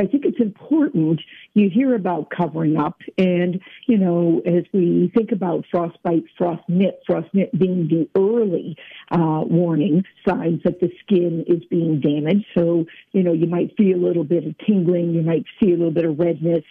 I think it's important you hear about covering up. And, you know, as we think about frostbite, frost nip, frost nip being the early uh, warning signs that the skin is being damaged. So, you know, you might feel a little bit of tingling, you might see a little bit of redness.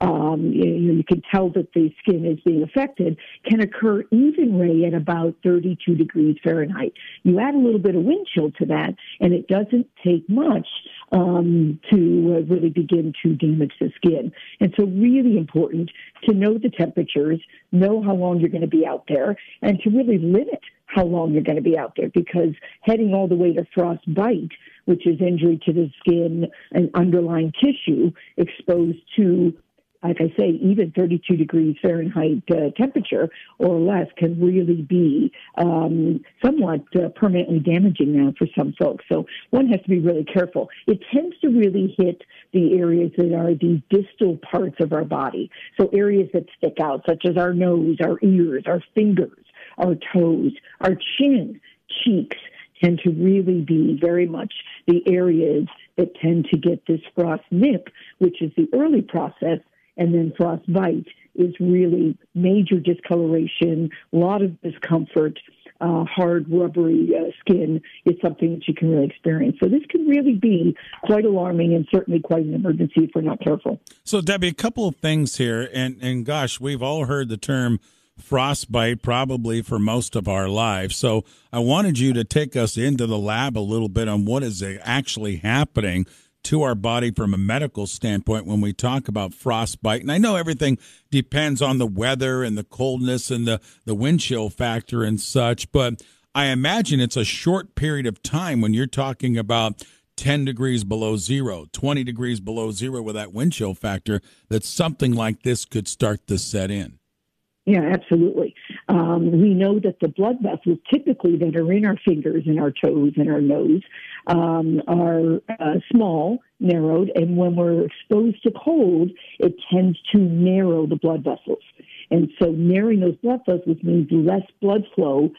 Um, you, you can tell that the skin is being affected, can occur even, Ray, at about 32 degrees Fahrenheit. You add a little bit of wind chill to that, and it doesn't take much um, to uh, really begin to damage the skin. And so, really important to know the temperatures, know how long you're going to be out there, and to really limit how long you're going to be out there because heading all the way to frostbite, which is injury to the skin and underlying tissue exposed to like I say, even 32 degrees Fahrenheit uh, temperature or less can really be um, somewhat uh, permanently damaging now for some folks. So one has to be really careful. It tends to really hit the areas that are the distal parts of our body. So areas that stick out, such as our nose, our ears, our fingers, our toes, our chin, cheeks, tend to really be very much the areas that tend to get this frost nip, which is the early process and then frostbite is really major discoloration, a lot of discomfort. Uh, hard, rubbery uh, skin is something that you can really experience. So this can really be quite alarming and certainly quite an emergency if we're not careful. So Debbie, a couple of things here, and and gosh, we've all heard the term frostbite probably for most of our lives. So I wanted you to take us into the lab a little bit on what is actually happening to our body from a medical standpoint when we talk about frostbite. And I know everything depends on the weather and the coldness and the, the wind chill factor and such, but I imagine it's a short period of time when you're talking about 10 degrees below zero, 20 degrees below zero with that wind chill factor, that something like this could start to set in. Yeah, absolutely. Um, we know that the blood vessels typically that are in our fingers and our toes and our nose um, are uh, small, narrowed, and when we're exposed to cold, it tends to narrow the blood vessels. And so narrowing those blood vessels means less blood flow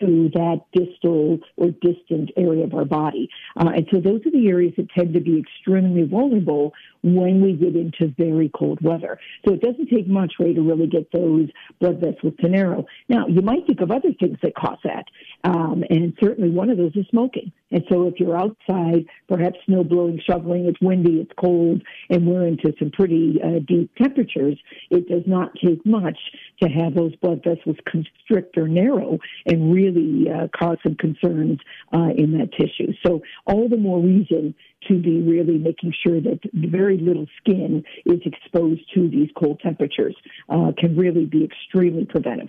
to that distal or distant area of our body. Uh, and so those are the areas that tend to be extremely vulnerable when we get into very cold weather. So it doesn't take much, way to really get those blood vessels to narrow. Now, you might think of other things that cause that. Um, and certainly one of those is smoking. And so if you're outside, perhaps snow blowing, shoveling, it's windy, it's cold, and we're into some pretty uh, deep temperatures, it does not take much to have those blood vessels constrict or narrow and really uh, cause some concerns uh, in that tissue. So all the more reason to be really making sure that very little skin is exposed to these cold temperatures uh, can really be extremely preventive.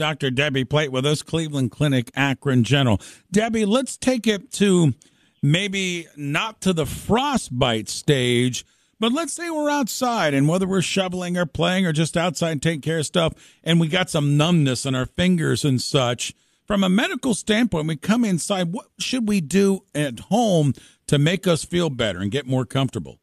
Dr. Debbie Plate with us, Cleveland Clinic, Akron General. Debbie, let's take it to maybe not to the frostbite stage, but let's say we're outside and whether we're shoveling or playing or just outside taking care of stuff and we got some numbness in our fingers and such. From a medical standpoint, we come inside, what should we do at home to make us feel better and get more comfortable?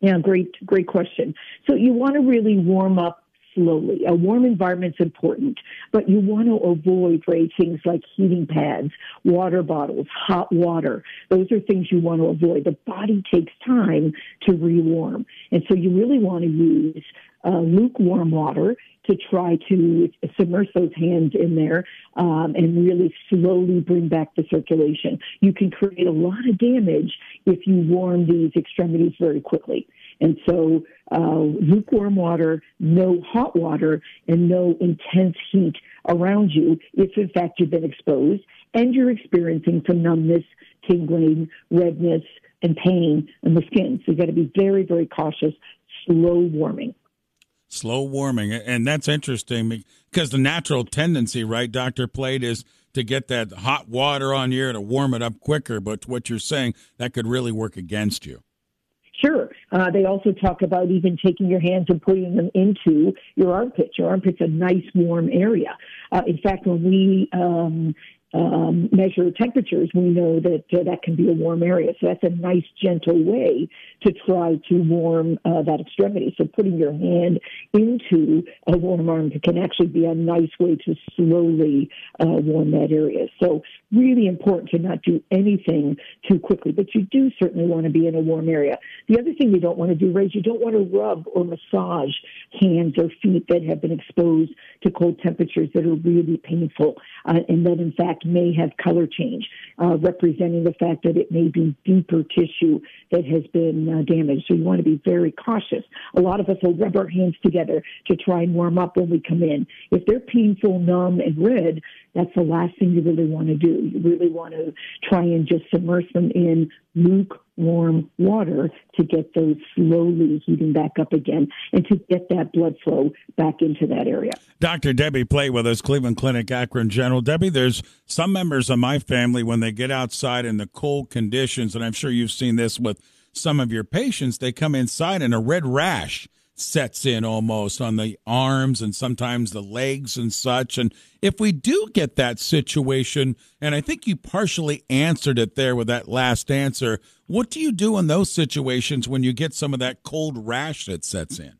Yeah, great, great question. So you want to really warm up slowly. A warm environment's important, but you want to avoid right, things like heating pads, water bottles, hot water. Those are things you want to avoid. The body takes time to rewarm. And so you really want to use uh, lukewarm water to try to submerge those hands in there um, and really slowly bring back the circulation. You can create a lot of damage if you warm these extremities very quickly. And so, uh, lukewarm water, no hot water, and no intense heat around you if, in fact, you've been exposed and you're experiencing some numbness, tingling, redness, and pain in the skin. So you've got to be very, very cautious, slow warming. Slow warming. And that's interesting because the natural tendency, right, Dr. Plate, is to get that hot water on you to warm it up quicker. But what you're saying, that could really work against you. Sure. Uh, they also talk about even taking your hands and putting them into your armpits. Your armpit's a nice warm area. Uh, in fact, when we um, um, measure temperatures, we know that uh, that can be a warm area. So that's a nice, gentle way to try to warm uh, that extremity. So putting your hand into a warm arm can actually be a nice way to slowly uh, warm that area. So really important to not do anything too quickly, but you do certainly want to be in a warm area. The other thing you don't want to do, Ray, is you don't want to rub or massage hands or feet that have been exposed to cold temperatures that are really painful uh, and that in fact may have color change, uh, representing the fact that it may be deeper tissue that has been uh, damaged. So you want to be very cautious. A lot of us will rub our hands together to try and warm up when we come in. If they're painful, numb, and red, that's the last thing you really want to do. You really want to try and just submerge them in lukewarm water to get those slowly heating back up again and to get that blood flow back into that area. Dr. Debbie Plate with us, Cleveland Clinic Akron General. Debbie, there's some members of my family when they get outside in the cold conditions, and I'm sure you've seen this with some of your patients, they come inside in a red rash sets in almost on the arms and sometimes the legs and such. And if we do get that situation, and I think you partially answered it there with that last answer, what do you do in those situations when you get some of that cold rash that sets in?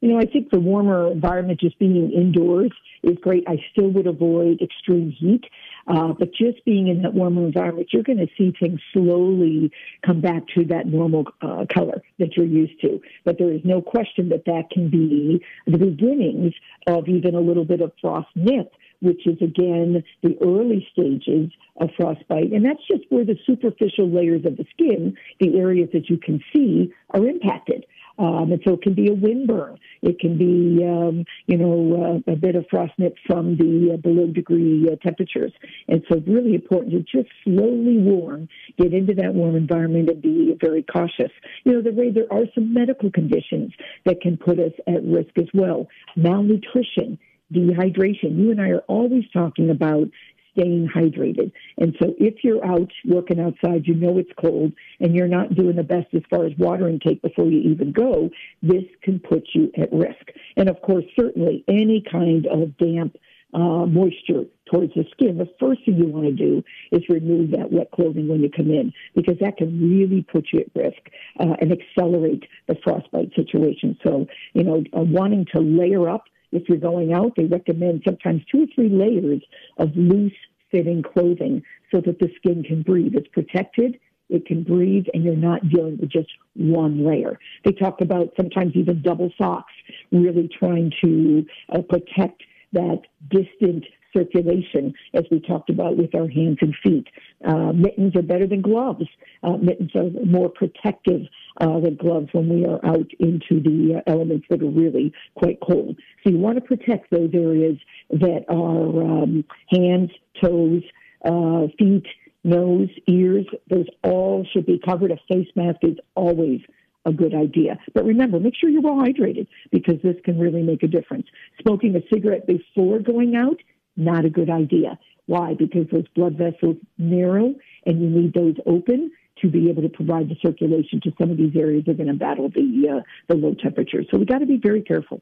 You know, I think the warmer environment, just being indoors, is great. I still would avoid extreme heat. Uh, but just being in that warmer environment, you're going to see things slowly come back to that normal uh, color that you're used to. But there is no question that that can be the beginnings of even a little bit of frost nip which is again the early stages of frostbite. And that's just where the superficial layers of the skin, the areas that you can see, are impacted. Um, and so it can be a windburn. It can be, um, you know, uh, a bit of frostnip from the uh, below degree uh, temperatures. And so it's really important to just slowly warm, get into that warm environment and be very cautious. You know, the way there are some medical conditions that can put us at risk as well. Malnutrition, dehydration. You and I are always talking about staying hydrated. And so if you're out working outside, you know it's cold, and you're not doing the best as far as water intake before you even go, this can put you at risk. And of course, certainly any kind of damp uh, moisture towards the skin, the first thing you want to do is remove that wet clothing when you come in because that can really put you at risk uh, and accelerate the frostbite situation. So, you know, uh, wanting to layer up if you're going out, they recommend sometimes two or three layers of loose fitting clothing so that the skin can breathe. It's protected, it can breathe, and you're not dealing with just one layer. They talk about sometimes even double socks, really trying to uh, protect that distant circulation, as we talked about with our hands and feet. Uh, mittens are better than gloves. Uh, mittens are more protective uh, than gloves when we are out into the uh, elements that are really quite cold. So you want to protect those areas that are um, hands, toes, uh, feet, nose, ears. Those all should be covered. A face mask is always a good idea. But remember, make sure you're well hydrated because this can really make a difference. Smoking a cigarette before going out not a good idea. Why? Because those blood vessels narrow and you need those open to be able to provide the circulation to some of these areas that are going to battle the uh, the low temperatures. So we got to be very careful.